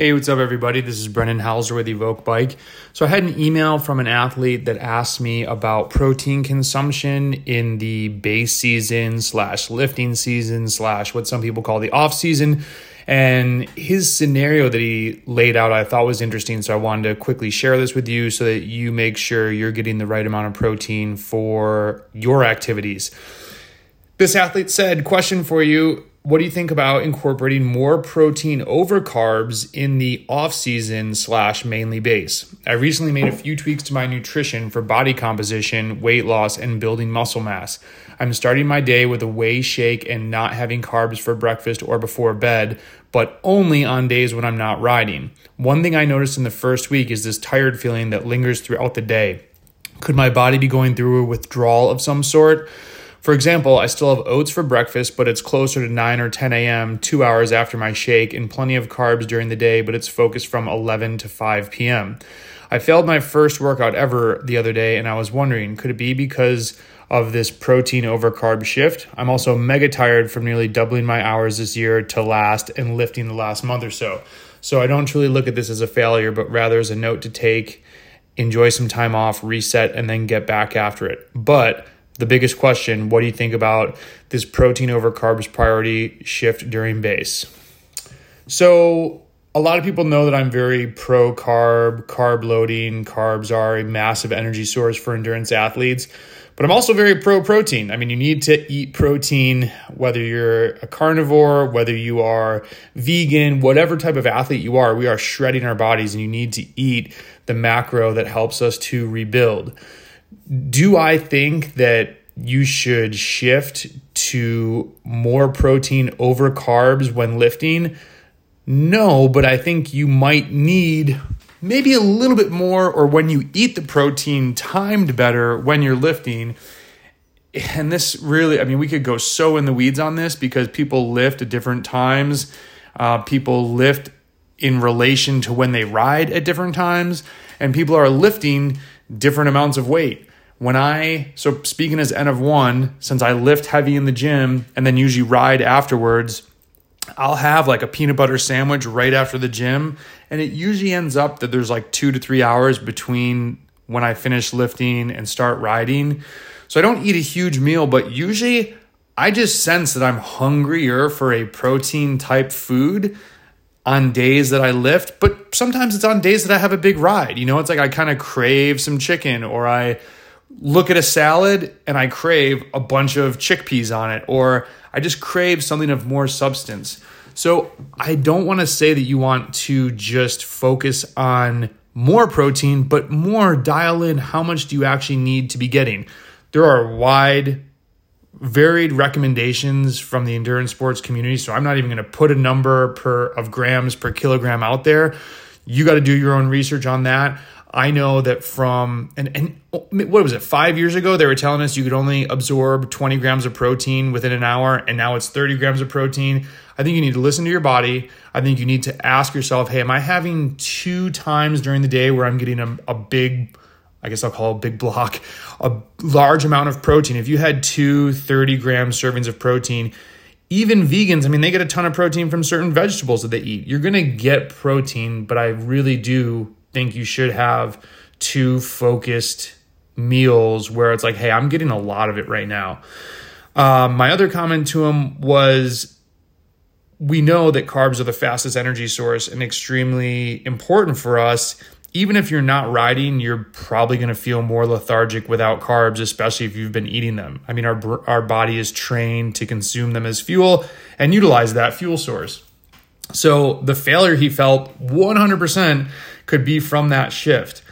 Hey, what's up, everybody? This is Brendan Housler with Evoq.bike. So, I had an email from an athlete that asked me about protein consumption in the base season slash lifting season slash what some people call the off season. And his scenario that he laid out, I thought was interesting. So, I wanted to quickly share this with you so that you make sure you're getting the right amount of protein for your activities. This athlete said, Question for you what do you think about incorporating more protein over carbs in the off season slash mainly base? I recently made a few tweaks to my nutrition for body composition, weight loss, and building muscle mass. I'm starting my day with a whey shake and not having carbs for breakfast or before bed, but only on days when I'm not riding. One thing I noticed in the first week is this tired feeling that lingers throughout the day. Could my body be going through a withdrawal of some sort? For example, I still have oats for breakfast, but it's closer to 9 or 10 a.m., two hours after my shake, and plenty of carbs during the day, but it's focused from 11 to 5 p.m. I failed my first workout ever the other day, and I was wondering could it be because of this protein over carb shift? I'm also mega tired from nearly doubling my hours this year to last and lifting the last month or so. So I don't truly look at this as a failure, but rather as a note to take, enjoy some time off, reset, and then get back after it. But the biggest question what do you think about this protein over carbs priority shift during base? So, a lot of people know that I'm very pro carb, carb loading. Carbs are a massive energy source for endurance athletes, but I'm also very pro protein. I mean, you need to eat protein, whether you're a carnivore, whether you are vegan, whatever type of athlete you are, we are shredding our bodies and you need to eat the macro that helps us to rebuild do I think that you should shift to more protein over carbs when lifting? No, but I think you might need maybe a little bit more, or when you eat the protein, timed better when you're lifting. And this really, I mean, we could go so in the weeds on this because people lift at different times. Uh, people lift in relation to when they ride at different times, and people are lifting different amounts of weight when I, so speaking as N of one, since I lift heavy in the gym and then usually ride afterwards, I'll have like a peanut butter sandwich right after the gym. And it usually ends up that there's like two to three hours between when I finish lifting and start riding. So I don't eat a huge meal, but usually I just sense that I'm hungrier for a protein type food on days that I lift, but sometimes it's on days that I have a big ride. You know, it's like I kind of crave some chicken or I look at a salad and I crave a bunch of chickpeas on it, or I just crave something of more substance. So I don't want to say that you want to just focus on more protein, but more dial in how much do you actually need to be getting. There are wide, varied recommendations from the endurance sports community. So I'm not even going to put a number per of grams per kilogram out there. You got to do your own research on that. I know that from and and what was it five years ago they were telling us you could only absorb 20 grams of protein within an hour and now it's 30 grams of protein. I think you need to listen to your body. I think you need to ask yourself hey am i having two times during the day where i'm getting a, a big i guess i'll call a big block a large amount of protein? If you had two 30 gram servings of protein even vegans i mean they get a ton of protein from certain vegetables that they eat. You're going to get protein but i really do think you should have two focused meals where it's like, hey, I'm getting a lot of it right now. Um, my other comment to him was we know that carbs are the fastest energy source and extremely important for us. Even if you're not riding, you're probably going to feel more lethargic without carbs, especially if you've been eating them. I mean, our, our body is trained to consume them as fuel and utilize that fuel source. So the failure he felt 100% could be from that shift.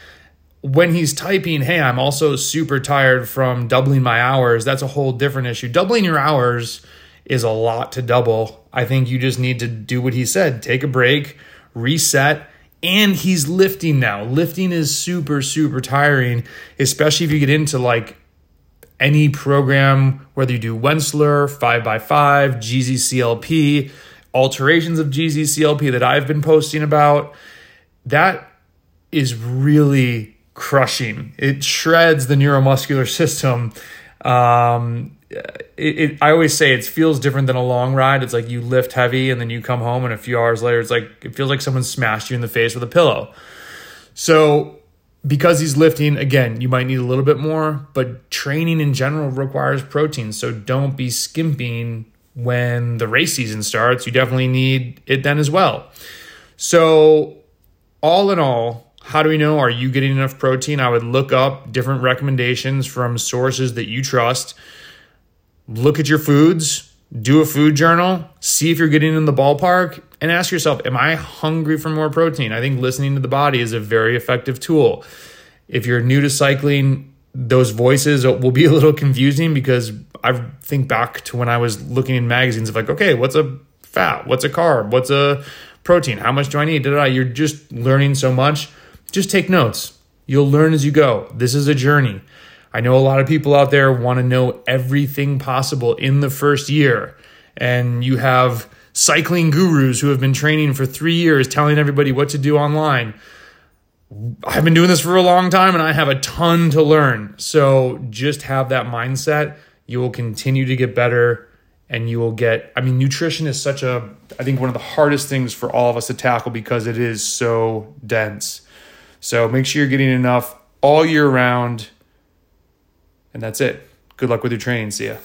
When he's typing, hey, I'm also super tired from doubling my hours, that's a whole different issue. Doubling your hours is a lot to double. I think you just need to do what he said take a break, reset, and he's lifting now. Lifting is super, super tiring, especially if you get into like any program, whether you do Wendler, 5x5, GZCLP, alterations of GZCLP that I've been posting about. That is really crushing. It shreds the neuromuscular system. Um, it, it, I always say it feels different than a long ride. It's like you lift heavy and then you come home and a few hours later, it's like it feels like someone smashed you in the face with a pillow. So because he's lifting, again, you might need a little bit more, but training in general requires protein. So don't be skimping when the race season starts. You definitely need it then as well. So, all in all, how do we know? Are you getting enough protein? I would look up different recommendations from sources that you trust. Look at your foods, do a food journal, see if you're getting in the ballpark, and ask yourself, Am I hungry for more protein? I think listening to the body is a very effective tool. If you're new to cycling, those voices will be a little confusing because I think back to when I was looking in magazines of like, okay, what's a fat? What's a carb? What's a protein? How much do I need? Da-da-da. You're just learning so much. Just take notes. You'll learn as you go. This is a journey. I know a lot of people out there want to know everything possible in the first year. And you have cycling gurus who have been training for three years telling everybody what to do online. I've been doing this for a long time and I have a ton to learn. So just have that mindset. You will continue to get better and you will get, I mean, nutrition is such a, I think, one of the hardest things for all of us to tackle because it is so dense. So make sure you're getting enough all year round. And that's it. Good luck with your training. See ya.